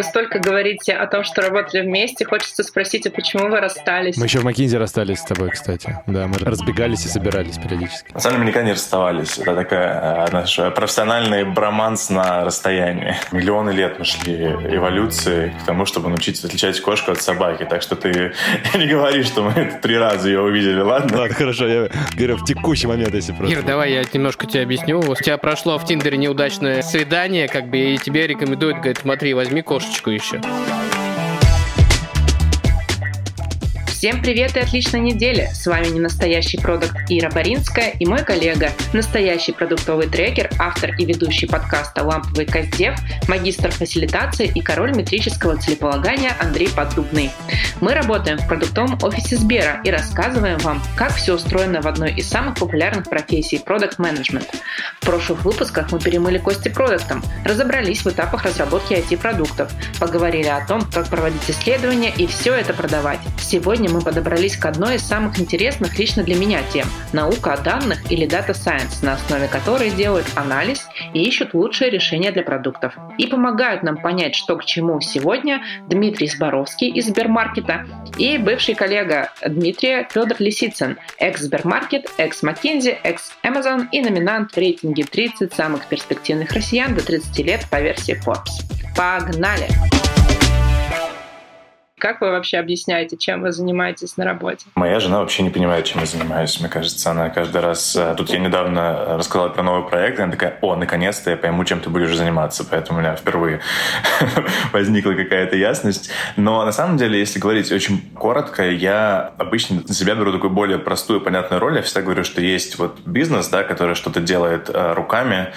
Вы столько говорите о том, что работали вместе. Хочется спросить, а почему вы расстались? Мы еще в Макинзе расстались с тобой, кстати. Да, мы разбегались и собирались периодически. На самом деле мы никогда не расставались. Это такая э, наш профессиональный броманс на расстоянии. Миллионы лет мы шли эволюции к тому, чтобы научиться отличать кошку от собаки. Так что ты не говори, что мы три раза ее увидели, ладно? Ладно, хорошо, я говорю в текущий момент, если просто. Ир, давай я немножко тебе объясню. У тебя прошло в Тиндере неудачное свидание, как бы, и тебе рекомендуют, говорит, смотри, возьми кошечку еще. Всем привет и отличной недели! С вами не настоящий продукт Ира Боринская и мой коллега, настоящий продуктовый трекер, автор и ведущий подкаста «Ламповый Коздев», магистр фасилитации и король метрического целеполагания Андрей Поддубный. Мы работаем в продуктовом офисе Сбера и рассказываем вам, как все устроено в одной из самых популярных профессий – продукт менеджмент В прошлых выпусках мы перемыли кости продуктам, разобрались в этапах разработки IT-продуктов, поговорили о том, как проводить исследования и все это продавать. Сегодня мы подобрались к одной из самых интересных лично для меня тем – наука о данных или Data Science, на основе которой делают анализ и ищут лучшие решения для продуктов. И помогают нам понять, что к чему сегодня Дмитрий Зборовский из Сбермаркета и бывший коллега Дмитрия Федор Лисицын, экс-Сбермаркет, экс-Маккензи, экс-Amazon и номинант в рейтинге 30 самых перспективных россиян до 30 лет по версии Forbes. Погнали! Как вы вообще объясняете, чем вы занимаетесь на работе? Моя жена вообще не понимает, чем я занимаюсь. Мне кажется, она каждый раз... Э, тут я недавно рассказал про новый проект, и она такая, о, наконец-то я пойму, чем ты будешь заниматься. Поэтому у меня впервые возникла какая-то ясность. Но на самом деле, если говорить очень коротко, я обычно на себя беру такую более простую, понятную роль. Я всегда говорю, что есть вот бизнес, да, который что-то делает э, руками.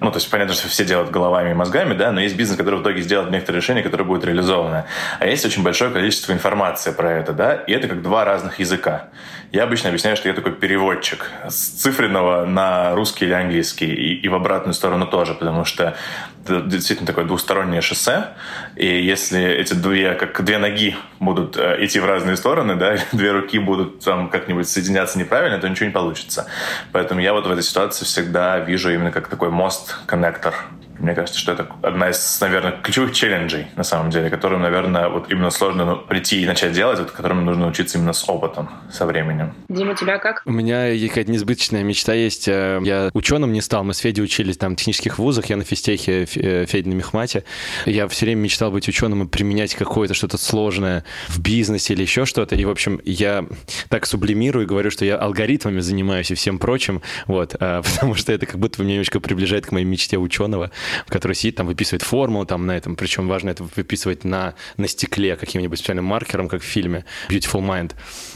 Ну, то есть понятно, что все делают головами и мозгами, да, но есть бизнес, который в итоге сделает некоторые решения, которые будут реализованы. А есть очень большой количество информации про это, да, и это как два разных языка. Я обычно объясняю, что я такой переводчик с цифренного на русский или английский, и, и в обратную сторону тоже, потому что это действительно такое двустороннее шоссе, и если эти две, как две ноги будут э, идти в разные стороны, да, две руки будут там как-нибудь соединяться неправильно, то ничего не получится. Поэтому я вот в этой ситуации всегда вижу именно как такой мост-коннектор мне кажется, что это одна из, наверное, ключевых челленджей, на самом деле, которым, наверное, вот именно сложно ну, прийти и начать делать, вот которым нужно учиться именно с опытом, со временем. Дима, у тебя как? У меня какая-то несбыточная мечта есть. Э, я ученым не стал, мы с Федей учились там в технических вузах, я на физтехе, э, Федя на мехмате. Я все время мечтал быть ученым и применять какое-то что-то сложное в бизнесе или еще что-то. И, в общем, я так сублимирую и говорю, что я алгоритмами занимаюсь и всем прочим, вот, э, потому что это как будто меня немножко приближает к моей мечте ученого который сидит там, выписывает формулу там на этом, причем важно это выписывать на, на стекле каким-нибудь специальным маркером, как в фильме Beautiful Mind.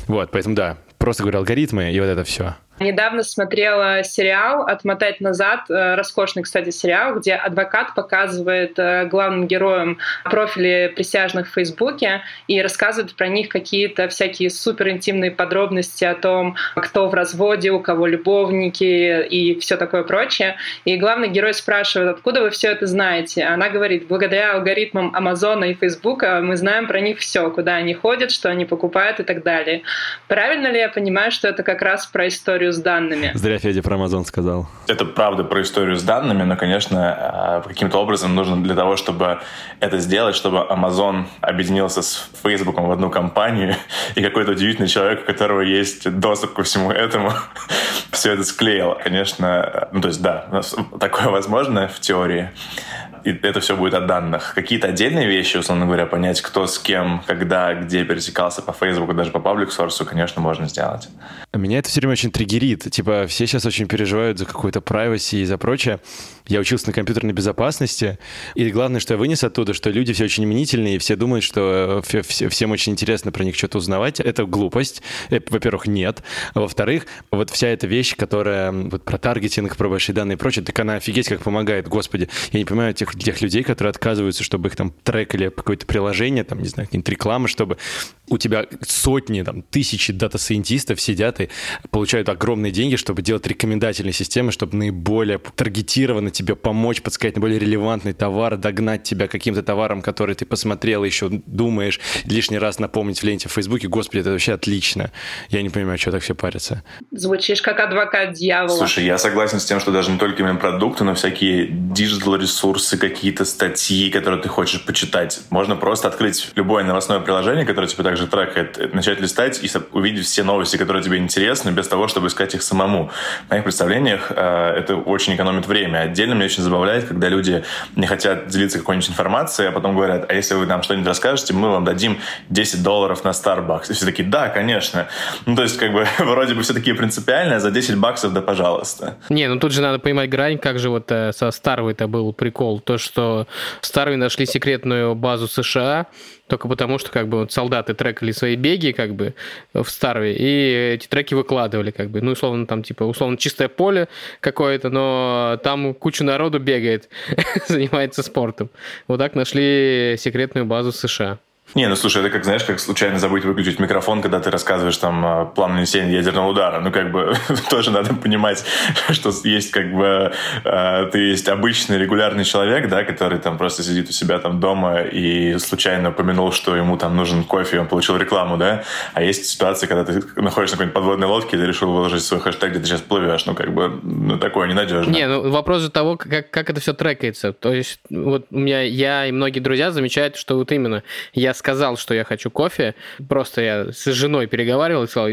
Вот, поэтому да, просто говорю алгоритмы и вот это все. Недавно смотрела сериал «Отмотать назад», э, роскошный, кстати, сериал, где адвокат показывает э, главным героям профили присяжных в Фейсбуке и рассказывает про них какие-то всякие супер интимные подробности о том, кто в разводе, у кого любовники и все такое прочее. И главный герой спрашивает, откуда вы все это знаете? Она говорит, благодаря алгоритмам Амазона и Фейсбука мы знаем про них все, куда они ходят, что они покупают и так далее. Правильно ли я понимаю, что это как раз про историю историю с данными. Зря Федя про Amazon сказал. Это правда про историю с данными, но, конечно, а, каким-то образом нужно для того, чтобы это сделать, чтобы Amazon объединился с Facebook в одну компанию, и какой-то удивительный человек, у которого есть доступ ко всему этому, все это склеил. Конечно, ну то есть да, такое возможно в теории, и это все будет о данных. Какие-то отдельные вещи, условно говоря, понять, кто с кем, когда, где пересекался по Facebook, даже по паблик сорсу, конечно, можно сделать. Меня это все время очень триггерит. Типа, все сейчас очень переживают за какую-то privacy и за прочее. Я учился на компьютерной безопасности, и главное, что я вынес оттуда, что люди все очень мнительные, и все думают, что э, всем очень интересно про них что-то узнавать. Это глупость. Э, во-первых, нет. Во-вторых, вот вся эта вещь, которая вот про таргетинг, про большие данные и прочее, так она офигеть как помогает, господи. Я не понимаю тех, тех людей, которые отказываются, чтобы их там трекали какое-то приложение, там, не знаю, какие-нибудь рекламы, чтобы у тебя сотни, там, тысячи дата-сайентистов сидят и получают огромные деньги, чтобы делать рекомендательные системы, чтобы наиболее таргетированно тебе помочь подсказать на более релевантный товар, догнать тебя каким-то товаром, который ты посмотрел, еще думаешь, лишний раз напомнить в ленте в Фейсбуке, господи, это вообще отлично. Я не понимаю, что так все парятся. Звучишь как адвокат дьявола. Слушай, я согласен с тем, что даже не только именно продукты, но всякие digital ресурсы, какие-то статьи, которые ты хочешь почитать. Можно просто открыть любое новостное приложение, которое тебе также трекает, начать листать и увидеть все новости, которые тебе интересны, без того, чтобы искать их самому. В моих представлениях э, это очень экономит время. Отдельно меня очень забавляет, когда люди не хотят делиться какой-нибудь информацией, а потом говорят, а если вы нам что-нибудь расскажете, мы вам дадим 10 долларов на Starbucks. И все такие, да, конечно. Ну, то есть, как бы, вроде бы все такие принципиальные, а за 10 баксов, да, пожалуйста. Не, ну тут же надо понимать грань, как же вот э, со Старвой-то был прикол. То, что Старвой нашли секретную базу США, только потому, что как бы вот солдаты трекали свои беги как бы в Старве, и эти треки выкладывали как бы, ну, условно, там, типа, условно, чистое поле какое-то, но там куча народу бегает, занимается спортом. Вот так нашли секретную базу США. Не, ну слушай, это как, знаешь, как случайно забыть выключить микрофон, когда ты рассказываешь там план нанесения ядерного удара. Ну, как бы тоже надо понимать, что есть как бы э, ты есть обычный регулярный человек, да, который там просто сидит у себя там дома и случайно упомянул, что ему там нужен кофе, и он получил рекламу, да. А есть ситуация, когда ты находишься на какой-нибудь подводной лодке, и ты решил выложить свой хэштег, где ты сейчас плывешь. Ну, как бы, ну, такое ненадежно. Не, ну, вопрос же того, как, как это все трекается. То есть, вот у меня, я и многие друзья замечают, что вот именно я сказал, что я хочу кофе, просто я с женой переговаривал и сказал,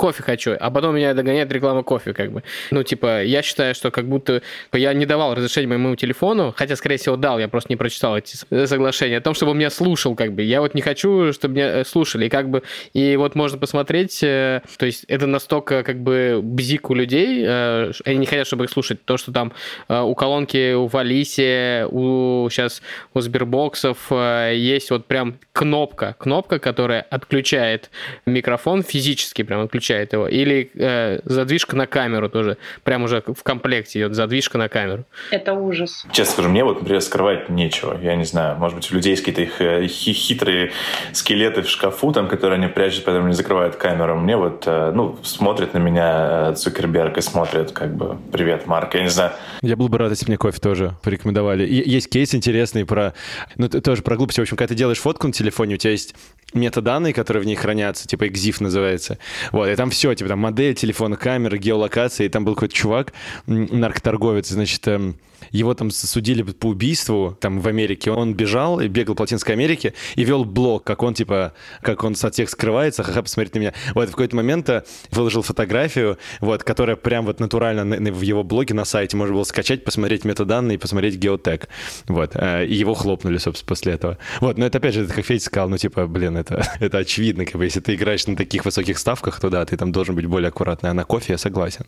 кофе хочу, а потом меня догоняет реклама кофе, как бы. Ну, типа, я считаю, что как будто я не давал разрешения моему телефону, хотя, скорее всего, дал, я просто не прочитал эти соглашения, о том, чтобы он меня слушал, как бы. Я вот не хочу, чтобы меня э, слушали, как бы, и вот можно посмотреть, э, то есть это настолько, как бы, бзик у людей, э, они не хотят, чтобы их слушать, то, что там у колонки, у Валиси, у сейчас у Сбербоксов есть вот прям кнопка, кнопка, которая отключает микрофон физически, прям отключает включает его. Или э, задвижка на камеру тоже. Прям уже в комплекте идет задвижка на камеру. Это ужас. Честно скажу, мне вот, например, скрывать нечего. Я не знаю, может быть, у людей есть какие-то их э, хитрые скелеты в шкафу, там, которые они прячут, поэтому не закрывают камеру. Мне вот, э, ну, смотрит на меня э, Цукерберг и смотрит, как бы, привет, Марк, я не знаю. Я был бы рад, если мне кофе тоже порекомендовали. Есть кейс интересный про, ну, тоже про глупости. В общем, когда ты делаешь фотку на телефоне, у тебя есть метаданные, которые в ней хранятся, типа EXIF называется. Вот, и там все, типа там модель, телефон, камера, геолокация, и там был какой-то чувак, наркоторговец, значит, эм, его там судили по убийству там в Америке. Он бежал и бегал по Латинской Америке и вел блог, как он типа, как он от всех скрывается, ха-ха, посмотрите на меня. Вот в какой-то момент э, выложил фотографию, вот, которая прям вот натурально в его блоге на сайте можно было скачать, посмотреть метаданные, посмотреть геотек. Вот. Э, и его хлопнули, собственно, после этого. Вот. Но это опять же, это как Федя сказал, ну типа, блин, это, это очевидно, как бы, если ты играешь на таких высоких ставках, то да, ты там должен быть более аккуратный. А на кофе я согласен.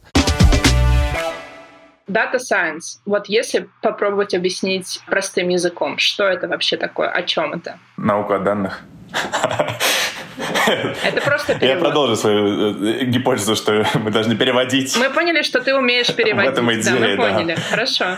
Data Science. Вот если попробовать объяснить простым языком, что это вообще такое, о чем это? Наука о данных. Это просто перевод. Я продолжу свою э, гипотезу, что мы должны переводить. Мы поняли, что ты умеешь переводить. В этом идея, да, мы поняли. Хорошо.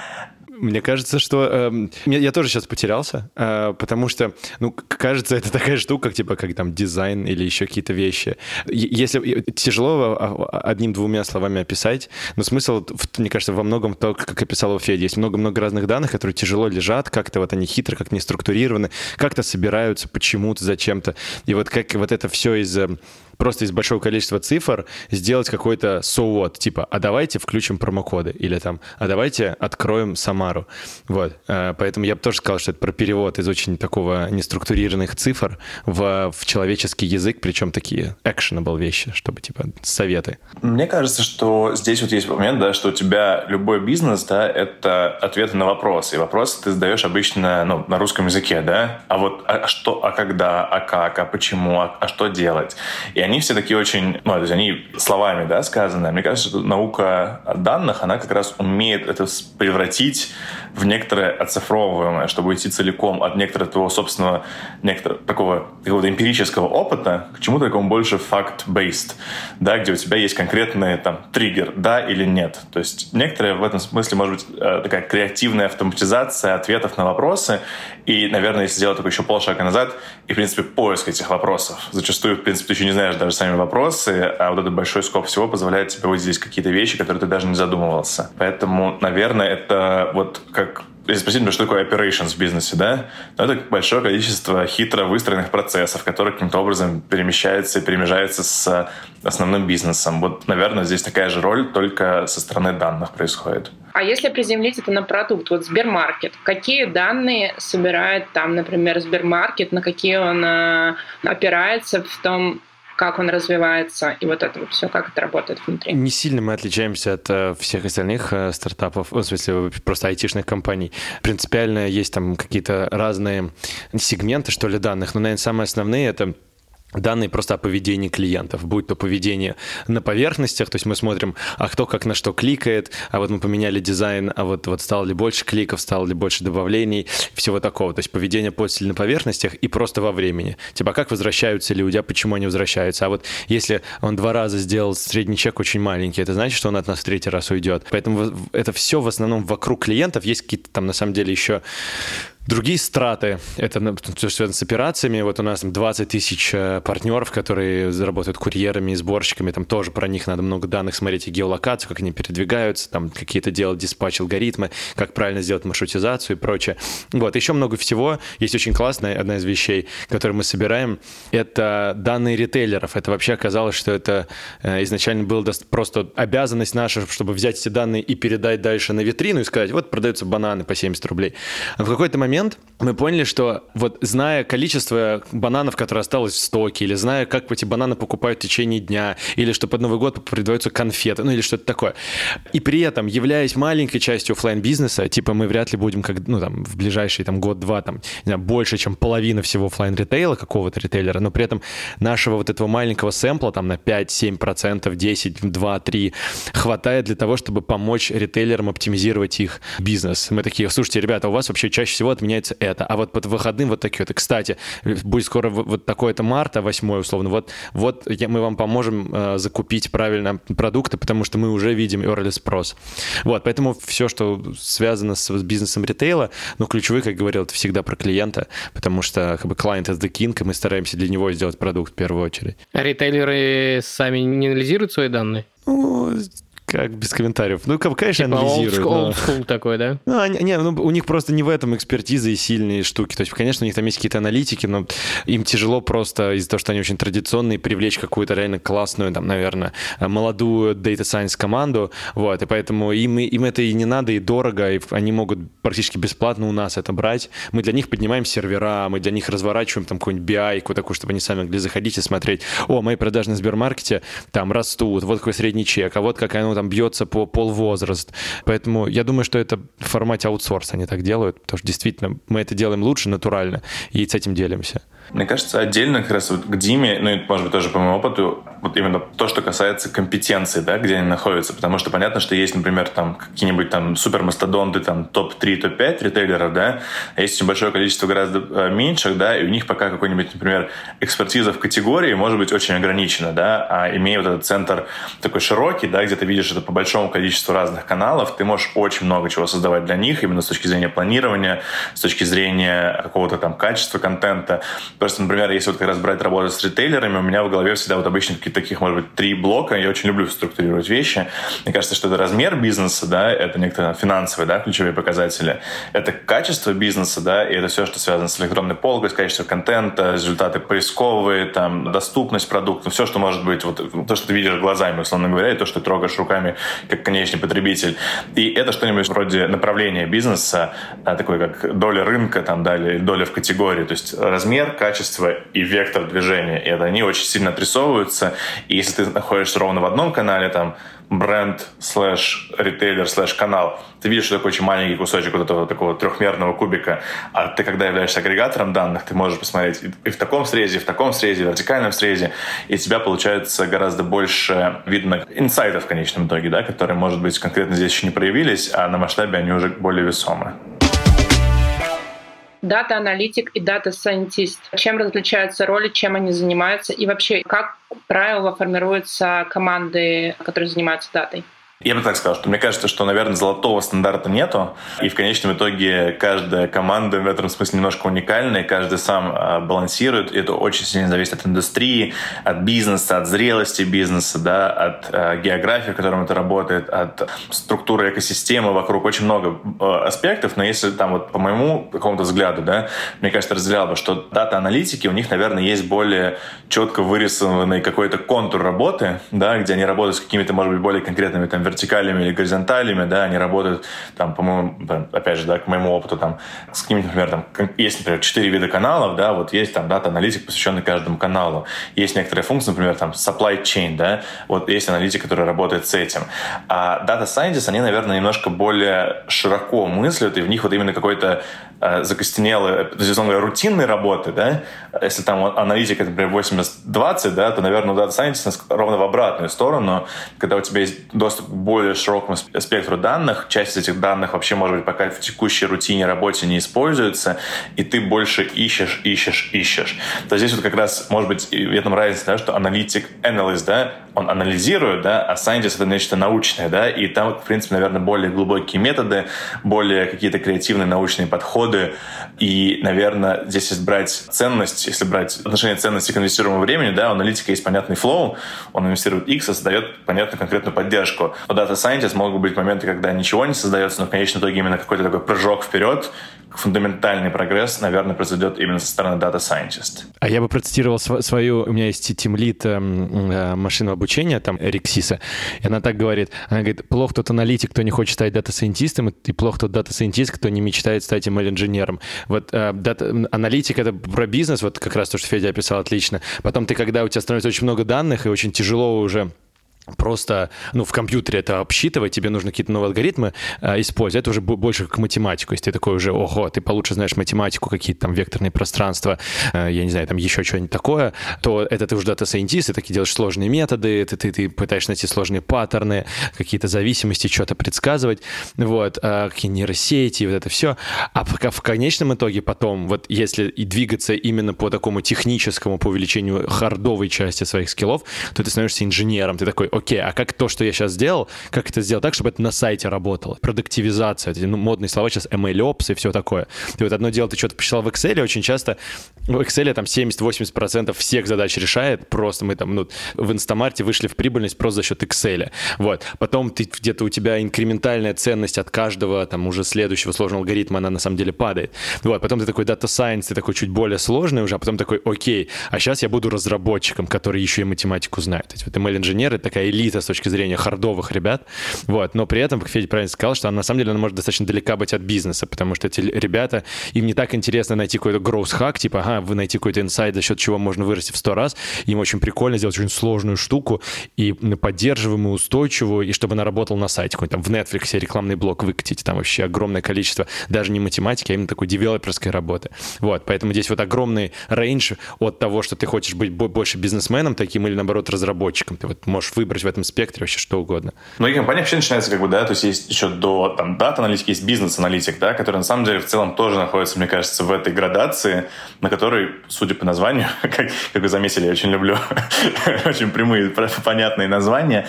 Мне кажется, что э, я тоже сейчас потерялся, э, потому что, ну, кажется, это такая штука, типа как там дизайн или еще какие-то вещи. Если тяжело а, одним-двумя словами описать, но смысл, мне кажется, во многом то, как описал его Федя. Есть много-много разных данных, которые тяжело лежат, как-то вот они хитро, как не структурированы, как-то собираются почему-то, зачем-то. И вот как вот это все из эм, просто из большого количества цифр сделать какой-то so типа, а давайте включим промокоды, или там, а давайте откроем Самару. Вот. Э, поэтому я бы тоже сказал, что это про перевод из очень такого неструктурированных цифр в, в человеческий язык, причем такие actionable вещи, чтобы, типа, советы. Мне кажется, что здесь вот есть момент, да, что у тебя любой бизнес, да, это ответы на вопросы. И вопросы ты задаешь обычно ну, на русском языке, да, а вот а что, а когда, а как, а почему, а, а что делать. И они все такие очень, ну, то есть они словами, да, сказаны. Мне кажется, что наука данных, она как раз умеет это превратить в некоторое оцифровываемое, чтобы идти целиком от некоторого твоего собственного, некоторого такого какого-то эмпирического опыта к чему-то такому больше fact-based, да, где у тебя есть конкретный там триггер, да или нет. То есть некоторая в этом смысле может быть э, такая креативная автоматизация ответов на вопросы, и, наверное, если сделать только еще полшага назад, и, в принципе, поиск этих вопросов. Зачастую, в принципе, ты еще не знаешь даже сами вопросы, а вот этот большой скоп всего позволяет тебе вот здесь какие-то вещи, которые ты даже не задумывался. Поэтому, наверное, это вот как если спросить меня, что такое operations в бизнесе, да, то это большое количество хитро выстроенных процессов, которые каким-то образом перемещаются и перемежаются с основным бизнесом. Вот, наверное, здесь такая же роль, только со стороны данных происходит. А если приземлить это на продукт, вот Сбермаркет, какие данные собирает там, например, Сбермаркет, на какие он э, опирается в том, как он развивается, и вот это вот все, как это работает внутри. Не сильно мы отличаемся от э, всех остальных э, стартапов, в смысле просто айтишных компаний. Принципиально есть там какие-то разные сегменты, что ли, данных, но, наверное, самые основные — это данные просто о поведении клиентов, будь то поведение на поверхностях, то есть мы смотрим, а кто как на что кликает, а вот мы поменяли дизайн, а вот, вот стало ли больше кликов, стало ли больше добавлений, всего такого. То есть поведение пользователя на поверхностях и просто во времени. Типа, как возвращаются люди, а почему они возвращаются. А вот если он два раза сделал средний чек очень маленький, это значит, что он от нас в третий раз уйдет. Поэтому это все в основном вокруг клиентов. Есть какие-то там на самом деле еще Другие страты, это ну, что связано с операциями. Вот у нас там 20 тысяч э, партнеров, которые работают курьерами и сборщиками. Там тоже про них надо много данных смотреть и геолокацию, как они передвигаются, там какие-то делать диспатч алгоритмы, как правильно сделать маршрутизацию и прочее. Вот, еще много всего. Есть очень классная одна из вещей, которую мы собираем. Это данные ритейлеров. Это вообще оказалось, что это э, изначально была просто обязанность наша, чтобы взять эти данные и передать дальше на витрину и сказать, вот продаются бананы по 70 рублей. А в какой-то момент момент мы поняли, что вот зная количество бананов, которые осталось в стоке, или зная, как эти бананы покупают в течение дня, или что под Новый год продаются конфеты, ну или что-то такое. И при этом, являясь маленькой частью офлайн бизнеса типа мы вряд ли будем как, ну, там, в ближайший там, год-два там, не знаю, больше, чем половина всего офлайн ритейла какого-то ритейлера, но при этом нашего вот этого маленького сэмпла там на 5-7%, 10, 2, 3 хватает для того, чтобы помочь ритейлерам оптимизировать их бизнес. Мы такие, слушайте, ребята, у вас вообще чаще всего от отменяется это. А вот под выходным вот такие вот. Кстати, будет скоро вот такое-то марта, 8 условно, вот, вот мы вам поможем э, закупить правильно продукты, потому что мы уже видим early спрос. Вот, поэтому все, что связано с, с бизнесом ритейла, ну, ключевой, как говорил, это всегда про клиента, потому что как бы client is the king, и мы стараемся для него сделать продукт в первую очередь. А ритейлеры сами не анализируют свои данные? Ну, как без комментариев. Ну, конечно, типа анализируют. Old school, но... такой, да? Ну, они, не, ну, у них просто не в этом экспертиза и сильные штуки. То есть, конечно, у них там есть какие-то аналитики, но им тяжело просто из-за того, что они очень традиционные, привлечь какую-то реально классную, там, наверное, молодую data science команду. Вот, и поэтому им, им это и не надо, и дорого, и они могут практически бесплатно у нас это брать. Мы для них поднимаем сервера, мы для них разворачиваем там какой-нибудь BI, такую, чтобы они сами могли заходить и смотреть, о, мои продажи на Сбермаркете там растут, вот какой средний чек, а вот какая, там бьется по полвозраст. Поэтому я думаю, что это в формате аутсорса они так делают, потому что действительно мы это делаем лучше, натурально, и с этим делимся. Мне кажется, отдельно как раз вот к Диме, ну, и, может быть, тоже по моему опыту, вот именно то, что касается компетенции, да, где они находятся. Потому что понятно, что есть, например, там какие-нибудь там супермастодонты, там топ-3, топ-5 ритейлеров, да, а есть очень большое количество гораздо э, меньших, да, и у них пока какой-нибудь, например, экспертиза в категории может быть очень ограничена, да, а имея вот этот центр такой широкий, да, где ты видишь это по большому количеству разных каналов, ты можешь очень много чего создавать для них, именно с точки зрения планирования, с точки зрения какого-то там качества контента. Просто, например, если вот как раз брать работу с ритейлерами, у меня в голове всегда вот обычно какие-то таких, может быть, три блока. Я очень люблю структурировать вещи. Мне кажется, что это размер бизнеса, да, это некоторые финансовые, да, ключевые показатели. Это качество бизнеса, да, и это все, что связано с электронной полкой, с качеством контента, результаты поисковые, там, доступность продукта, все, что может быть, вот то, что ты видишь глазами, условно говоря, и то, что ты трогаешь руками как конечный потребитель. И это что-нибудь вроде направления бизнеса, да, такой как доля рынка, там, да, или доля в категории, то есть размер, качество и вектор движения. И это они очень сильно отрисовываются. И если ты находишься ровно в одном канале, там, бренд слэш ритейлер слэш канал, ты видишь такой очень маленький кусочек вот этого такого трехмерного кубика, а ты, когда являешься агрегатором данных, ты можешь посмотреть и в таком срезе, и в таком срезе, в вертикальном срезе, и у тебя получается гораздо больше видно инсайтов в конечном итоге, да, которые, может быть, конкретно здесь еще не проявились, а на масштабе они уже более весомы дата-аналитик и дата-сайентист. Чем различаются роли, чем они занимаются и вообще как правило формируются команды, которые занимаются датой? Я бы так сказал, что мне кажется, что, наверное, золотого стандарта нету, и в конечном итоге каждая команда в этом смысле немножко уникальная, каждый сам а, балансирует, и это очень сильно зависит от индустрии, от бизнеса, от зрелости бизнеса, да, от а, географии, в котором это работает, от структуры экосистемы. Вокруг, очень много а, аспектов, но если там вот по моему какому-то взгляду, да, мне кажется, разделял бы, что дата-аналитики, у них, наверное, есть более четко вырисованный какой-то контур работы, да, где они работают с какими-то, может быть, более конкретными там вертикалями или горизонталями, да, они работают, там, по-моему, опять же, да, к моему опыту, там, с какими-то, например, там, есть, например, четыре вида каналов, да, вот есть там дата-аналитик, посвященный каждому каналу. Есть некоторые функции, например, там, supply chain, да, вот есть аналитик, который работает с этим. А data scientists, они, наверное, немножко более широко мыслят, и в них вот именно какой-то э, закостенелый, то есть, говоря, рутинной работы, да, если там аналитика, например, 80-20, да, то, наверное, у data scientist ровно в обратную сторону, когда у тебя есть доступ более широкому спектру данных, часть этих данных вообще, может быть, пока в текущей рутине работе не используется, и ты больше ищешь, ищешь, ищешь. То здесь вот как раз, может быть, в этом разница, да, что аналитик, analyst, да, он анализирует, да, а scientist это нечто научное, да, и там, в принципе, наверное, более глубокие методы, более какие-то креативные научные подходы, и, наверное, здесь если брать ценность, если брать отношение ценности к инвестируемому времени, да, у аналитика есть понятный флоу, он инвестирует X, и создает понятную конкретную поддержку. У Data Scientist могут быть моменты, когда ничего не создается, но в конечном итоге именно какой-то такой прыжок вперед, фундаментальный прогресс, наверное, произойдет именно со стороны Data Scientist. А я бы процитировал свою, у меня есть тимлит э, э, машинного обучения, там, Риксиса, и она так говорит, она говорит, плохо тот аналитик, кто не хочет стать дата-сайентистом, и плохо тот дата-сайентист, кто не мечтает стать ML-инженером. Вот э, дата, аналитик — это про бизнес, вот как раз то, что Федя описал отлично. Потом ты, когда у тебя становится очень много данных, и очень тяжело уже просто, ну, в компьютере это обсчитывать, тебе нужно какие-то новые алгоритмы э, использовать. Это уже больше как математику. Если ты такой уже, ого, ты получше знаешь математику, какие-то там векторные пространства, э, я не знаю, там еще что-нибудь такое, то это ты уже дата-сайентист, ты такие делаешь сложные методы, ты, ты, ты пытаешься найти сложные паттерны, какие-то зависимости, что-то предсказывать, вот, э, какие нейросети, вот это все. А в, в конечном итоге потом, вот если и двигаться именно по такому техническому, по увеличению хардовой части своих скиллов, то ты становишься инженером. Ты такой, окей, а как то, что я сейчас сделал, как это сделать так, чтобы это на сайте работало? Продуктивизация, эти ну, модные слова сейчас, MLOps и все такое. И вот одно дело, ты что-то посчитал в Excel, очень часто в Excel там 70-80% всех задач решает, просто мы там ну, в Инстамарте вышли в прибыльность просто за счет Excel. Вот. Потом ты где-то у тебя инкрементальная ценность от каждого там уже следующего сложного алгоритма, она на самом деле падает. Вот. Потом ты такой Data Science, ты такой чуть более сложный уже, а потом такой, окей, а сейчас я буду разработчиком, который еще и математику знает. То есть вот ML-инженер — это такая элита с точки зрения хардовых ребят, вот, но при этом, как Федя правильно сказал, что она, на самом деле она может достаточно далека быть от бизнеса, потому что эти ребята, им не так интересно найти какой-то hack, типа, ага, вы найти какой-то инсайт, за счет чего можно вырасти в сто раз, им очень прикольно сделать очень сложную штуку и поддерживаемую, устойчивую, и чтобы она работала на сайте, какой-то там в Netflix рекламный блок выкатить, там вообще огромное количество, даже не математики, а именно такой девелоперской работы. Вот, поэтому здесь вот огромный рейндж от того, что ты хочешь быть больше бизнесменом таким или, наоборот, разработчиком. Ты вот можешь выбрать выбрать в этом спектре вообще что угодно. Многие компании вообще начинаются как бы, да, то есть есть еще до там дата-аналитики, есть бизнес-аналитик, да, который на самом деле в целом тоже находится, мне кажется, в этой градации, на которой, судя по названию, как, как вы заметили, я очень люблю очень прямые, понятные названия,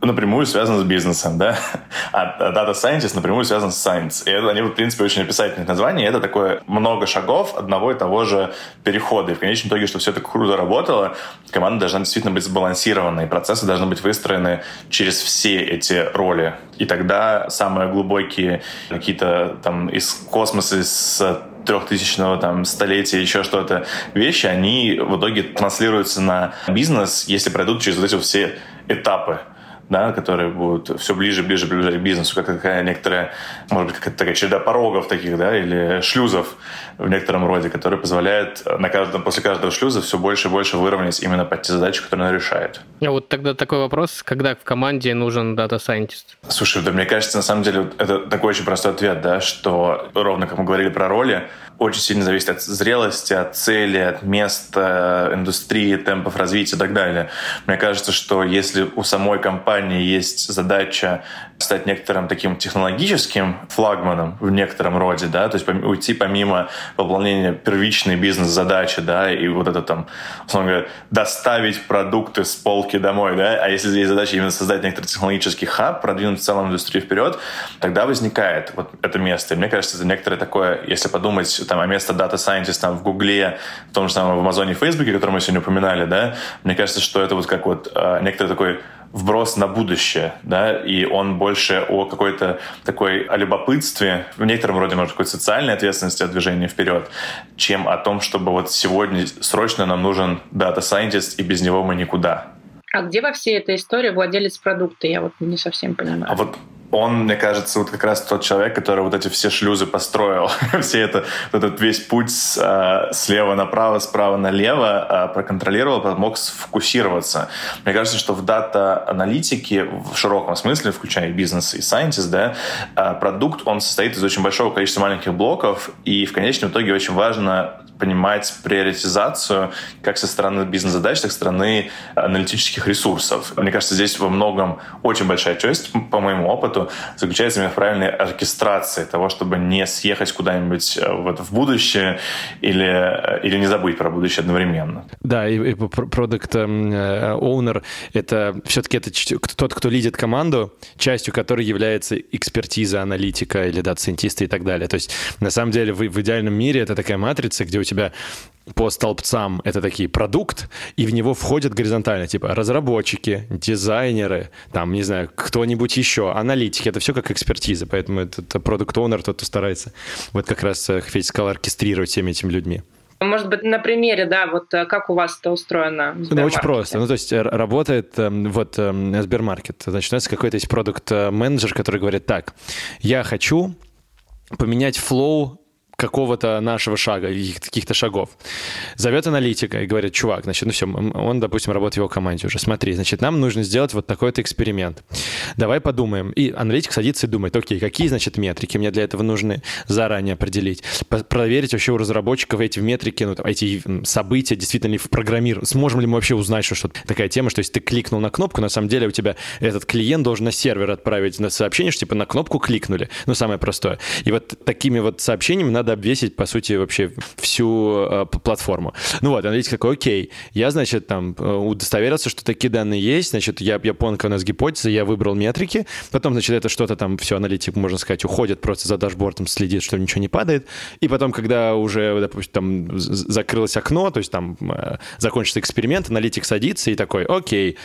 напрямую связан с бизнесом, да, а Data Scientist напрямую связан с Science. И это, они, в принципе, очень описательных названий. Это такое много шагов одного и того же перехода. И в конечном итоге, чтобы все это круто работало, команда должна действительно быть сбалансированной, процессы должны быть выстроены через все эти роли. И тогда самые глубокие какие-то там из космоса, из трехтысячного там столетия, еще что-то вещи, они в итоге транслируются на бизнес, если пройдут через вот эти все этапы да, которые будут все ближе, ближе приближать к бизнесу, как такая некоторая, может быть, какая-то такая череда порогов таких, да, или шлюзов в некотором роде, которые позволяют на каждом, после каждого шлюза все больше и больше выровнять именно под те задачи, которые она решает. А вот тогда такой вопрос, когда в команде нужен дата-сайентист? Слушай, да мне кажется, на самом деле, это такой очень простой ответ, да, что ровно как мы говорили про роли, очень сильно зависит от зрелости, от цели, от места, индустрии, темпов развития и так далее. Мне кажется, что если у самой компании компании есть задача стать некоторым таким технологическим флагманом в некотором роде, да, то есть уйти помимо выполнения первичной бизнес-задачи, да, и вот это там, условно говоря, доставить продукты с полки домой, да, а если есть задача именно создать некоторый технологический хаб, продвинуть в целом индустрию вперед, тогда возникает вот это место. И мне кажется, это некоторое такое, если подумать там, о место Data Scientist там, в Гугле, в том же самом в Амазоне и Фейсбуке, который мы сегодня упоминали, да, мне кажется, что это вот как вот э, некоторый такой вброс на будущее, да, и он больше о какой-то такой о любопытстве, в некотором роде, может, какой-то социальной ответственности от движения вперед, чем о том, чтобы вот сегодня срочно нам нужен дата-сайентист, и без него мы никуда. А где во всей этой истории владелец продукта? Я вот не совсем понимаю. А вот он, мне кажется, вот как раз тот человек, который вот эти все шлюзы построил. все это, вот этот весь путь с, а, слева направо, справа налево а, проконтролировал, помог сфокусироваться. Мне кажется, что в дата-аналитике в широком смысле, включая бизнес и scientist, да, а, продукт, он состоит из очень большого количества маленьких блоков, и в конечном итоге очень важно понимать приоритизацию как со стороны бизнес-задач, так и со стороны аналитических ресурсов. Мне кажется, здесь во многом очень большая часть, по моему опыту, заключается именно в правильной оркестрации того, чтобы не съехать куда-нибудь э, вот в будущее или, э, или не забыть про будущее одновременно. Да, и, и продукт оунер — это все-таки это тот, кто лидит команду, частью которой является экспертиза аналитика или дата-сайентиста и так далее. То есть, на самом деле, в, в идеальном мире это такая матрица, где у тебя по столбцам это такие продукт, и в него входят горизонтально, типа разработчики, дизайнеры, там, не знаю, кто-нибудь еще, аналитики, это все как экспертиза, поэтому это, это product owner тот, кто старается вот как раз, э, Федь сказал, оркестрировать всеми этими людьми. Может быть, на примере, да, вот э, как у вас это устроено? Ну, очень просто. Ну, то есть работает эм, вот эм, Сбермаркет. Значит, у нас какой-то есть продукт-менеджер, который говорит, так, я хочу поменять флоу какого-то нашего шага, каких-то шагов. Зовет аналитика и говорит, чувак, значит, ну все, он, допустим, работает в его команде уже. Смотри, значит, нам нужно сделать вот такой-то эксперимент. Давай подумаем. И аналитик садится и думает, окей, какие, значит, метрики мне для этого нужны заранее определить. Проверить вообще у разработчиков эти метрики, ну, эти события действительно ли в программировании. Сможем ли мы вообще узнать, что что такая тема, что если ты кликнул на кнопку, на самом деле у тебя этот клиент должен на сервер отправить на сообщение, что типа на кнопку кликнули. Ну, самое простое. И вот такими вот сообщениями надо надо обвесить, по сути, вообще всю э, платформу. Ну вот, аналитик такой, окей, я, значит, там э, удостоверился, что такие данные есть, значит, я, я понял, у нас гипотеза, я выбрал метрики, потом, значит, это что-то там, все, аналитик, можно сказать, уходит просто за дашбордом, следит, что ничего не падает, и потом, когда уже, допустим, там закрылось окно, то есть там э, закончится эксперимент, аналитик садится и такой, окей,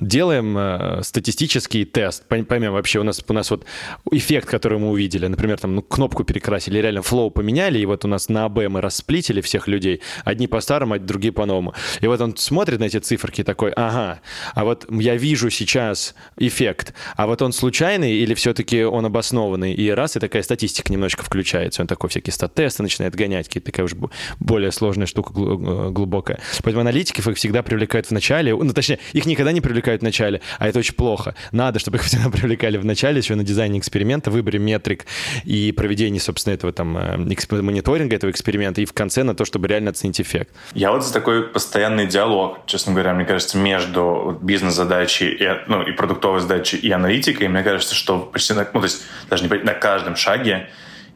делаем э, статистический тест, поймем вообще, у нас, у нас вот эффект, который мы увидели, например, там ну, кнопку перекрасили, реально флоу поменяли, и вот у нас на АБ мы расплитили всех людей, одни по-старому, а другие по-новому. И вот он смотрит на эти циферки такой, ага, а вот я вижу сейчас эффект, а вот он случайный или все-таки он обоснованный? И раз, и такая статистика немножечко включается, он такой всякие стат-тесты начинает гонять, какие-то такая уже более сложная штука глубокая. Поэтому аналитиков их всегда привлекают в начале, ну, точнее, их никогда не привлекают привлекают в начале, а это очень плохо. Надо, чтобы их всегда привлекали в начале, еще на дизайне эксперимента, выборе метрик и проведении, собственно, этого там э, мониторинга этого эксперимента, и в конце на то, чтобы реально оценить эффект. Я вот за такой постоянный диалог, честно говоря, мне кажется, между бизнес-задачей и, ну, и продуктовой задачей и аналитикой. Мне кажется, что почти на, ну, то есть даже не на каждом шаге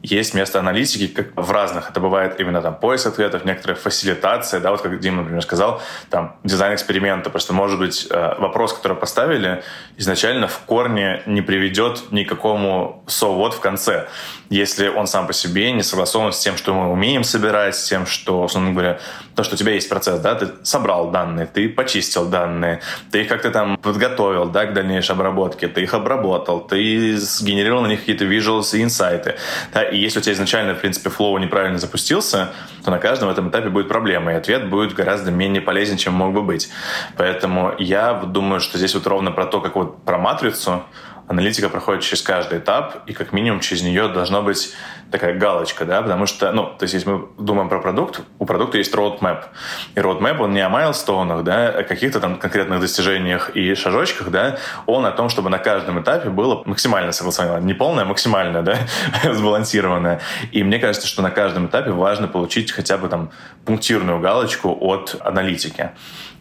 есть место аналитики, как в разных. Это бывает именно там поиск ответов, некоторая фасилитация, да, вот как Дима, например, сказал, там дизайн эксперимента. Просто, может быть, э, вопрос, который поставили, изначально в корне не приведет ни к какому what в конце если он сам по себе не согласован с тем, что мы умеем собирать, с тем, что, условно говоря, то, что у тебя есть процесс, да, ты собрал данные, ты почистил данные, ты их как-то там подготовил, да, к дальнейшей обработке, ты их обработал, ты сгенерировал на них какие-то visuals и инсайты, да, и если у тебя изначально, в принципе, флоу неправильно запустился, то на каждом этом этапе будет проблема, и ответ будет гораздо менее полезен, чем мог бы быть. Поэтому я думаю, что здесь вот ровно про то, как вот про матрицу, аналитика проходит через каждый этап, и как минимум через нее должно быть такая галочка, да, потому что, ну, то есть если мы думаем про продукт, у продукта есть roadmap. И roadmap, он не о майлстоунах, да, о каких-то там конкретных достижениях и шажочках, да, он о том, чтобы на каждом этапе было максимально согласовано. Не полное, а максимальное, да, сбалансированное. И мне кажется, что на каждом этапе важно получить хотя бы там пунктирную галочку от аналитики.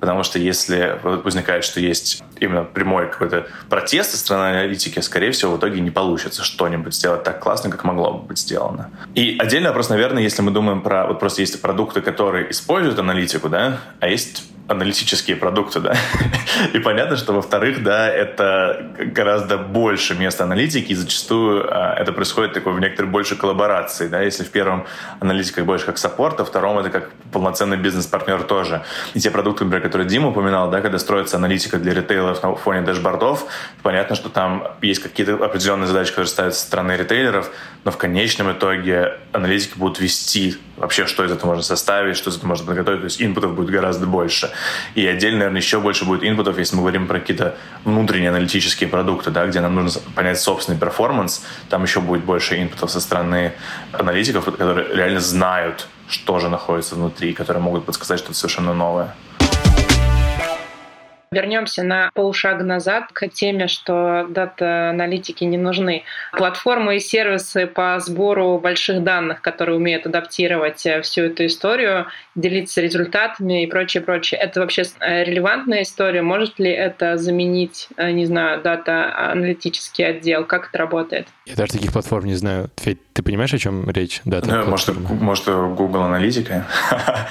Потому что если возникает, что есть именно прямой какой-то протест со стороны аналитики, скорее всего, в итоге не получится что-нибудь сделать так классно, как могло бы быть сделано. И отдельный вопрос, наверное, если мы думаем про... Вот просто есть продукты, которые используют аналитику, да, а есть аналитические продукты, да. И понятно, что, во-вторых, да, это гораздо больше места аналитики, и зачастую а, это происходит такой в некоторой большей коллаборации, да. Если в первом аналитика больше как саппорт, а в втором это как полноценный бизнес-партнер тоже. И те продукты, например, которые Дима упоминал, да, когда строится аналитика для ритейлеров на фоне дэшбордов, понятно, что там есть какие-то определенные задачи, которые ставятся со стороны ритейлеров, но в конечном итоге аналитики будут вести вообще, что из этого можно составить, что из этого можно подготовить, то есть инпутов будет гораздо больше. И отдельно, наверное, еще больше будет инпутов, если мы говорим про какие-то внутренние аналитические продукты, да, где нам нужно понять собственный перформанс, там еще будет больше инпутов со стороны аналитиков, которые реально знают, что же находится внутри, которые могут подсказать что-то совершенно новое. Вернемся на полшага назад к теме, что дата-аналитики не нужны. Платформы и сервисы по сбору больших данных, которые умеют адаптировать э, всю эту историю, делиться результатами и прочее, прочее. Это вообще э, релевантная история? Может ли это заменить, э, не знаю, дата-аналитический отдел? Как это работает? Я даже таких платформ не знаю. Федь, ты понимаешь, о чем речь? Да, ну, может, может, Google Аналитика?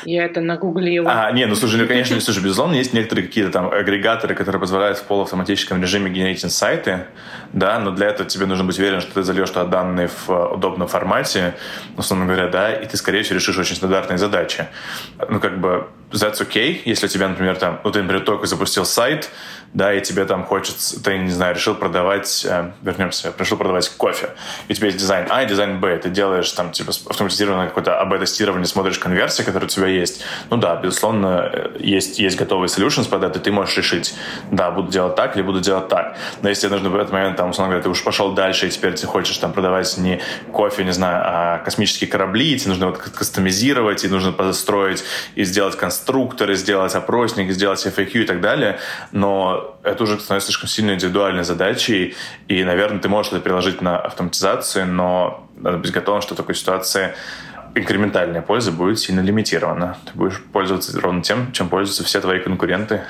Я это нагуглила. А, не, ну слушай, ну, конечно, слушай, безусловно, есть некоторые какие-то там агрегаторы, которые позволяют в полуавтоматическом режиме генерить инсайты, да, но для этого тебе нужно быть уверен, что ты зальешь туда данные в удобном формате, условно говоря, да, и ты, скорее всего, решишь очень стандартные задачи. Ну, как бы, that's okay, если у тебя, например, там, ну, ты, например, только запустил сайт, да, и тебе там хочется, ты, не знаю, решил продавать, э, вернемся, решил продавать кофе, и у тебя есть дизайн А и дизайн Б, ты делаешь там, типа, автоматизированное какое-то АБ-тестирование, смотришь конверсии, которые у тебя есть, ну да, безусловно, э, есть, есть готовый solutions под это, ты можешь решить, да, буду делать так или буду делать так, но если нужно в этот момент, там, условно говоря, ты уж пошел дальше, и теперь ты хочешь там продавать не кофе, не знаю, а космические корабли, и тебе нужно вот кастомизировать, и нужно построить и сделать конструкторы, сделать опросник, сделать FAQ и так далее, но это уже становится слишком сильно индивидуальной задачей, и, наверное, ты можешь это приложить на автоматизацию, но надо быть готовым, что в такой ситуации инкрементальная польза будет сильно лимитирована. Ты будешь пользоваться ровно тем, чем пользуются все твои конкуренты,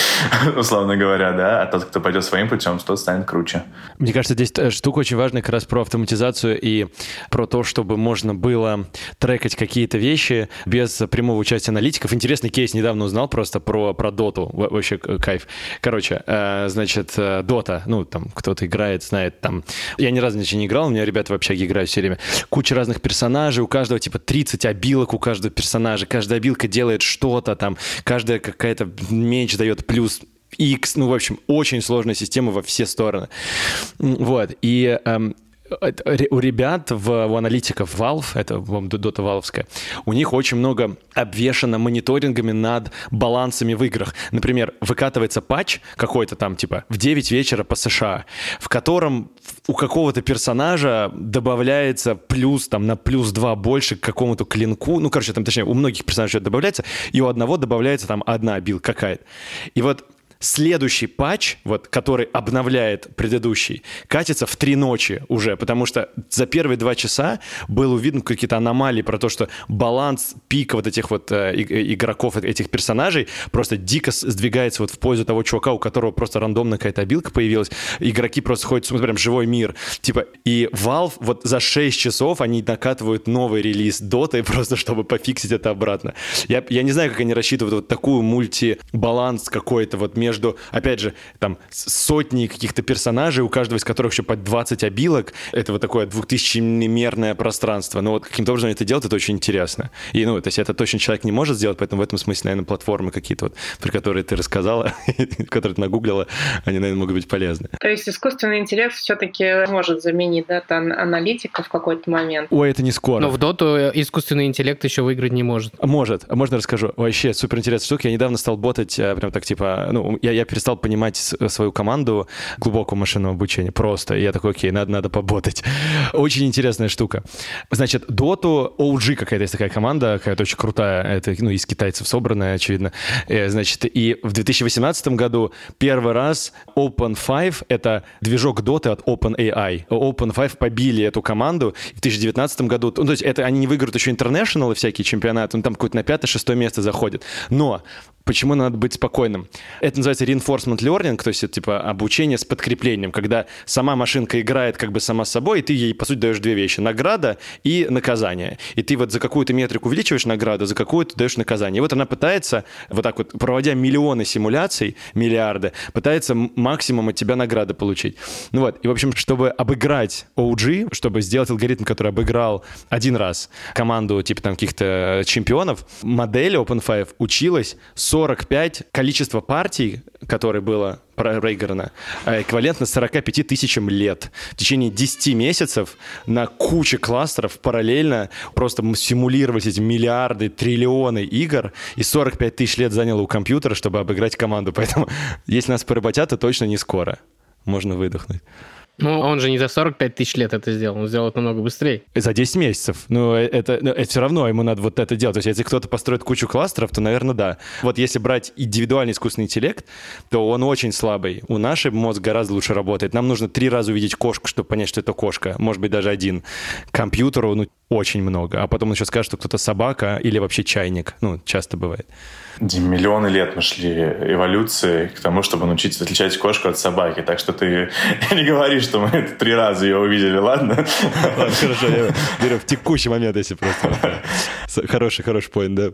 условно говоря, да, а тот, кто пойдет своим путем, тот станет круче. Мне кажется, здесь э, штука очень важная как раз про автоматизацию и про то, чтобы можно было трекать какие-то вещи без прямого участия аналитиков. Интересный кейс недавно узнал просто про, про доту, вообще кайф. Короче, э, значит, дота, ну, там кто-то играет, знает, там, я ни разу ничего не играл, у меня ребята в общаге играют все время. Куча разных персонажей, у каждого типа 30 обилок у каждого персонажа, каждая обилка делает что-то там, каждая какая-то меч дает плюс X, ну, в общем, очень сложная система во все стороны. Вот, и эм, у ребят, в, у аналитиков Valve, это Dota Valve'ская, у них очень много обвешено мониторингами над балансами в играх. Например, выкатывается патч какой-то там, типа, в 9 вечера по США, в котором у какого-то персонажа добавляется плюс, там, на плюс 2 больше к какому-то клинку, ну, короче, там, точнее, у многих персонажей добавляется, и у одного добавляется там одна билд какая-то. И вот следующий патч, вот, который обновляет предыдущий, катится в три ночи уже, потому что за первые два часа было видно какие-то аномалии про то, что баланс пика вот этих вот э, игроков, этих персонажей просто дико сдвигается вот в пользу того чувака, у которого просто рандомно какая-то обилка появилась. Игроки просто ходят, смотрят, прям живой мир. Типа, и Valve вот за 6 часов они накатывают новый релиз Dota просто чтобы пофиксить это обратно. Я, я не знаю, как они рассчитывают вот такую мультибаланс какой-то вот между между, опять же, там сотни каких-то персонажей, у каждого из которых еще по 20 обилок. Это вот такое 2000-мерное пространство. Но вот каким-то образом это делать, это очень интересно. И, ну, то есть это точно человек не может сделать, поэтому в этом смысле, наверное, платформы какие-то вот, про которые ты рассказала, которые ты нагуглила, они, наверное, могут быть полезны. То есть искусственный интеллект все-таки может заменить дата-аналитика в какой-то момент? Ой, это не скоро. Но в доту искусственный интеллект еще выиграть не может. Может. Можно расскажу? Вообще супер интересная штука. Я недавно стал ботать, э, прям так, типа, ну, я, я перестал понимать свою команду глубокого машинного обучения просто. И я такой, окей, надо, надо поботать. Очень интересная штука. Значит, Dota OG какая-то есть такая команда, какая-то очень крутая, это, ну, из китайцев собранная, очевидно. Э, значит, и в 2018 году первый раз Open5, это движок Dota от OpenAI. Open5 побили эту команду в 2019 году. Ну, то есть это они не выиграют еще International и всякие чемпионаты, он там какое-то на пятое-шестое место заходит. Но почему надо быть спокойным. Это называется reinforcement learning, то есть это типа обучение с подкреплением, когда сама машинка играет как бы сама собой, и ты ей, по сути, даешь две вещи. Награда и наказание. И ты вот за какую-то метрику увеличиваешь награду, за какую-то даешь наказание. И вот она пытается, вот так вот, проводя миллионы симуляций, миллиарды, пытается максимум от тебя награды получить. Ну вот, и, в общем, чтобы обыграть OG, чтобы сделать алгоритм, который обыграл один раз команду, типа там каких-то чемпионов, модель OpenFive училась 45 количество партий, которое было проиграно, а эквивалентно 45 тысячам лет. В течение 10 месяцев на куче кластеров параллельно просто симулировать эти миллиарды, триллионы игр, и 45 тысяч лет заняло у компьютера, чтобы обыграть команду. Поэтому если нас поработят, то точно не скоро. Можно выдохнуть. Ну, он же не за 45 тысяч лет это сделал, он сделал это намного быстрее. За 10 месяцев. Ну, э, это, ну, это все равно ему надо вот это делать. То есть, если кто-то построит кучу кластеров, то, наверное, да. Вот если брать индивидуальный искусственный интеллект, то он очень слабый. У нашей мозг гораздо лучше работает. Нам нужно три раза увидеть кошку, чтобы понять, что это кошка. Может быть, даже один. Компьютеру, ну, очень много. А потом он еще скажет, что кто-то собака или вообще чайник. Ну, часто бывает. Миллионы лет мы шли эволюции к тому, чтобы научиться отличать кошку от собаки. Так что ты не говори, что мы три раза ее увидели, ладно? Ладно, хорошо, я беру в текущий момент, если просто... Хороший, хороший поинт, да.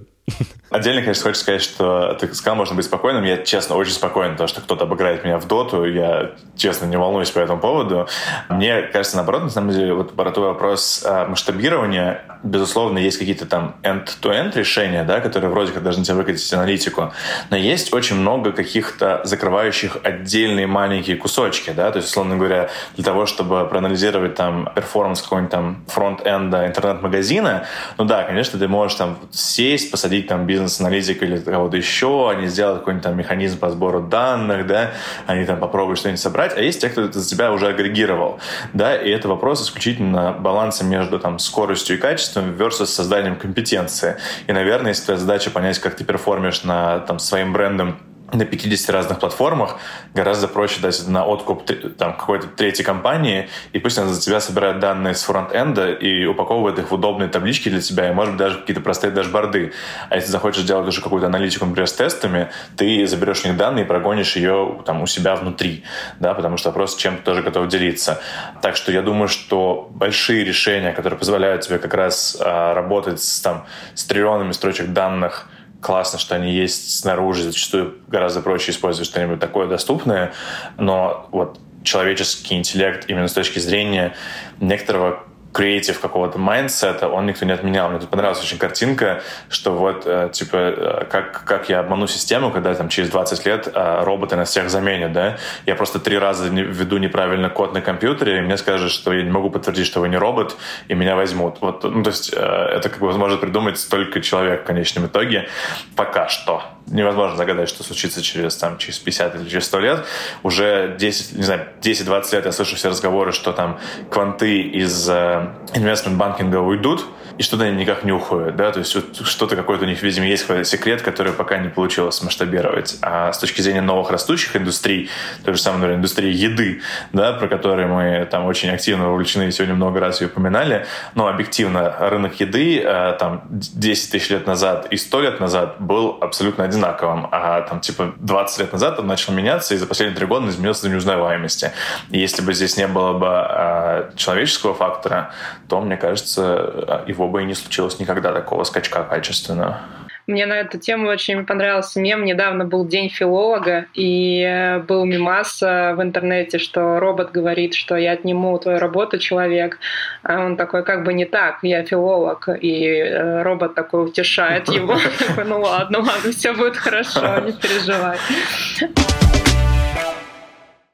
Отдельно, конечно, хочется сказать, что ты сказал, можно быть спокойным. Я, честно, очень спокоен, потому что кто-то обыграет меня в доту. Я, честно, не волнуюсь по этому поводу. Мне кажется, наоборот, на самом деле, вот про твой вопрос а, масштабирования, безусловно, есть какие-то там end-to-end решения, да, которые вроде как должны тебе выкатить аналитику. Но есть очень много каких-то закрывающих отдельные маленькие кусочки, да, то есть, условно говоря, для того, чтобы проанализировать там перформанс какого-нибудь там фронт-энда интернет-магазина, ну да, конечно, ты можешь там сесть, посадить посадить там бизнес-аналитик или кого-то еще, они сделают какой-нибудь там механизм по сбору данных, да, они там попробуют что-нибудь собрать, а есть те, кто это за тебя уже агрегировал, да, и это вопрос исключительно баланса между там скоростью и качеством versus созданием компетенции. И, наверное, если твоя задача понять, как ты перформишь на там своим брендом на 50 разных платформах, гораздо проще дать на откуп там, какой-то третьей компании, и пусть она за тебя собирает данные с фронт-энда и упаковывает их в удобные таблички для тебя, и, может быть, даже какие-то простые дашборды. А если захочешь сделать уже какую-то аналитику, например, с тестами, ты заберешь у них данные и прогонишь ее там, у себя внутри, да, потому что вопрос, чем ты тоже готов делиться. Так что я думаю, что большие решения, которые позволяют тебе как раз а, работать с, там, с триллионами строчек данных, классно, что они есть снаружи, зачастую гораздо проще использовать что-нибудь такое доступное, но вот человеческий интеллект именно с точки зрения некоторого креатив какого-то майндсета, он никто не отменял. Мне тут понравилась очень картинка, что вот, э, типа, э, как, как я обману систему, когда там через 20 лет э, роботы нас всех заменят, да? Я просто три раза введу неправильно код на компьютере, и мне скажут, что я не могу подтвердить, что вы не робот, и меня возьмут. Вот, ну, то есть это как бы может придумать только человек в конечном итоге. Пока что невозможно загадать, что случится через, там, через 50 или через 100 лет. Уже 10, не знаю, 10-20 лет я слышу все разговоры, что там кванты из инвестмент-банкинга уйдут, и что-то они никак не уходят, да, то есть вот что-то какой-то у них, видимо, есть какой-то секрет, который пока не получилось масштабировать. А с точки зрения новых растущих индустрий, то же самое, например, индустрия еды, да, про которую мы там очень активно вовлечены, сегодня много раз ее упоминали, но объективно рынок еды э, там 10 тысяч лет назад и 100 лет назад был абсолютно одинаковым, а там типа 20 лет назад он начал меняться, и за последние три года изменился до неузнаваемости. И если бы здесь не было бы э, человеческого фактора, то, мне кажется, его бы и не случилось никогда такого скачка качественного. Мне на эту тему очень понравился мем. Недавно был День филолога, и э, был мимас в интернете, что робот говорит, что я отниму твою работу, человек. А он такой, как бы не так, я филолог. И э, робот такой утешает его. Ну ладно, ладно, все будет хорошо, не переживай.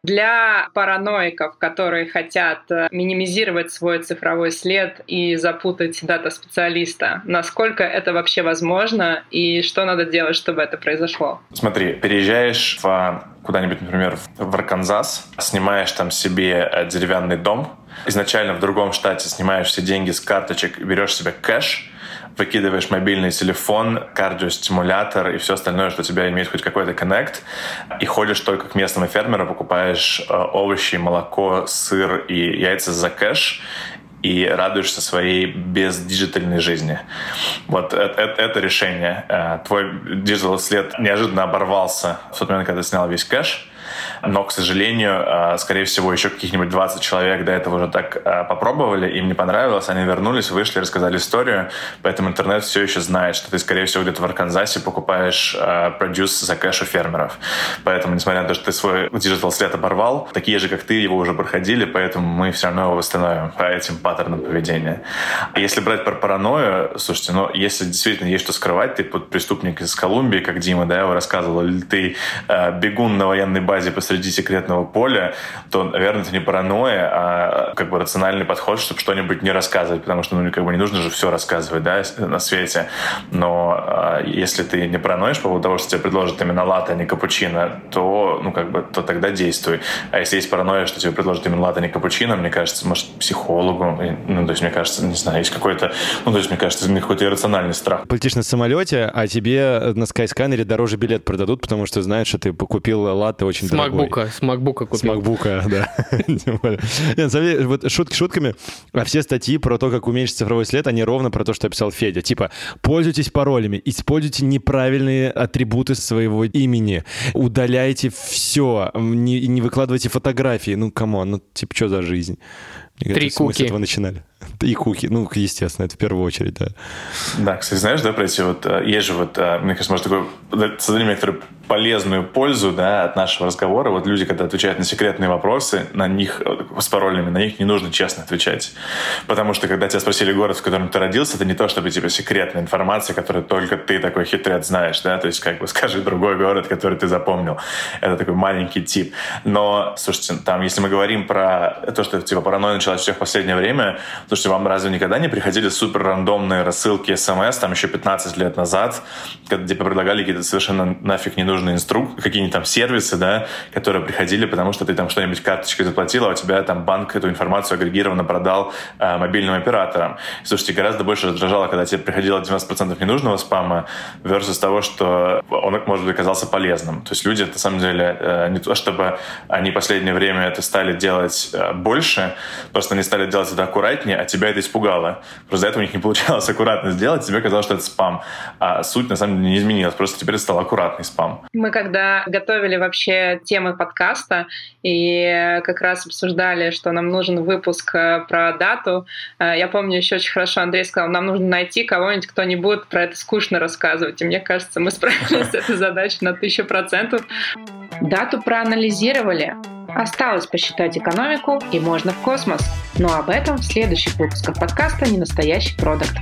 Для параноиков, которые хотят э, минимизировать свой цифровой след и запутать дата-специалиста, насколько это вообще возможно и что надо делать, чтобы это произошло? Смотри, переезжаешь в куда-нибудь, например, в Арканзас, снимаешь там себе э, деревянный дом, изначально в другом штате снимаешь все деньги с карточек, берешь себе кэш, выкидываешь мобильный телефон, кардиостимулятор и все остальное, что у тебя имеет хоть какой-то коннект, и ходишь только к местному фермеру, покупаешь э, овощи, молоко, сыр и яйца за кэш, и радуешься своей бездиджитальной жизни. Вот это, это, это решение. Э, твой digital след неожиданно оборвался в тот момент, когда ты снял весь кэш, но, к сожалению, а, скорее всего, еще каких-нибудь 20 человек до этого уже так а, попробовали, им не понравилось, они вернулись, вышли, рассказали историю, поэтому интернет все еще знает, что ты, скорее всего, где-то в Арканзасе покупаешь а, produce за кэш у фермеров. Поэтому, несмотря на то, что ты свой digital след оборвал, такие же, как ты, его уже проходили, поэтому мы все равно его восстановим по этим паттернам поведения. Если брать про паранойю, слушайте, ну, если действительно есть что скрывать, ты под преступник из Колумбии, как Дима, да, его рассказывал, или ты э, бегун на военной базе посреди посреди секретного поля, то, наверное, это не паранойя, а как бы рациональный подход, чтобы что-нибудь не рассказывать, потому что, ну, как бы не нужно же все рассказывать, да, на свете. Но а, если ты не параноишь по поводу того, что тебе предложат именно латте, а не капучино, то, ну, как бы, то тогда действуй. А если есть паранойя, что тебе предложат именно латте, а не капучино, мне кажется, может, психологу, ну, то есть, мне кажется, не знаю, есть какой-то, ну, то есть, мне кажется, какой-то иррациональный страх. Полетишь на самолете, а тебе на Skyscanner е дороже билет продадут, потому что знают, что ты купил латте очень С дорогой. MacBook, с MacBook купил. С MacBook, да. вот шутки шутками, а все статьи про то, как уменьшить цифровой след, они ровно про то, что описал Федя. Типа, пользуйтесь паролями, используйте неправильные атрибуты своего имени, удаляйте все, не, не выкладывайте фотографии. Ну, come on, ну, типа, что за жизнь? Три куки. Мы с этого начинали. И куки, ну, естественно, это в первую очередь, да. Да, кстати, знаешь, да, про эти вот, э, есть же вот, э, мне кажется, может, такой, создадим некоторую полезную пользу, да, от нашего разговора. Вот люди, когда отвечают на секретные вопросы, на них, э, с паролями, на них не нужно честно отвечать. Потому что, когда тебя спросили город, в котором ты родился, это не то, чтобы, типа, секретная информация, которую только ты такой хитрец знаешь, да, то есть, как бы, скажи другой город, который ты запомнил. Это такой маленький тип. Но, слушайте, там, если мы говорим про то, что, типа, паранойя началась всех в последнее время, Слушайте, вам разве никогда не приходили супер рандомные рассылки смс, там еще 15 лет назад, где предлагали какие-то совершенно нафиг ненужные инструкции, какие-нибудь там сервисы, да, которые приходили, потому что ты там что-нибудь карточкой заплатил, а у тебя там банк эту информацию агрегированно продал э, мобильным операторам. Слушайте, гораздо больше раздражало, когда тебе приходило 90% ненужного спама versus того, что он, может быть, оказался полезным. То есть люди, на самом деле, э, не то чтобы они последнее время это стали делать э, больше, просто они стали делать это аккуратнее, а тебя это испугало. Просто до этого у них не получалось аккуратно сделать, тебе казалось, что это спам. А суть, на самом деле, не изменилась, просто теперь это стал аккуратный спам. Мы когда готовили вообще темы подкаста и как раз обсуждали, что нам нужен выпуск э, про дату, э, я помню еще очень хорошо, Андрей сказал, нам нужно найти кого-нибудь, кто не будет про это скучно рассказывать. И мне кажется, мы справились с этой задачей на тысячу процентов. Дату проанализировали, Осталось посчитать экономику, и можно в космос. Но об этом в следующих выпусках подкаста «Ненастоящий продукт».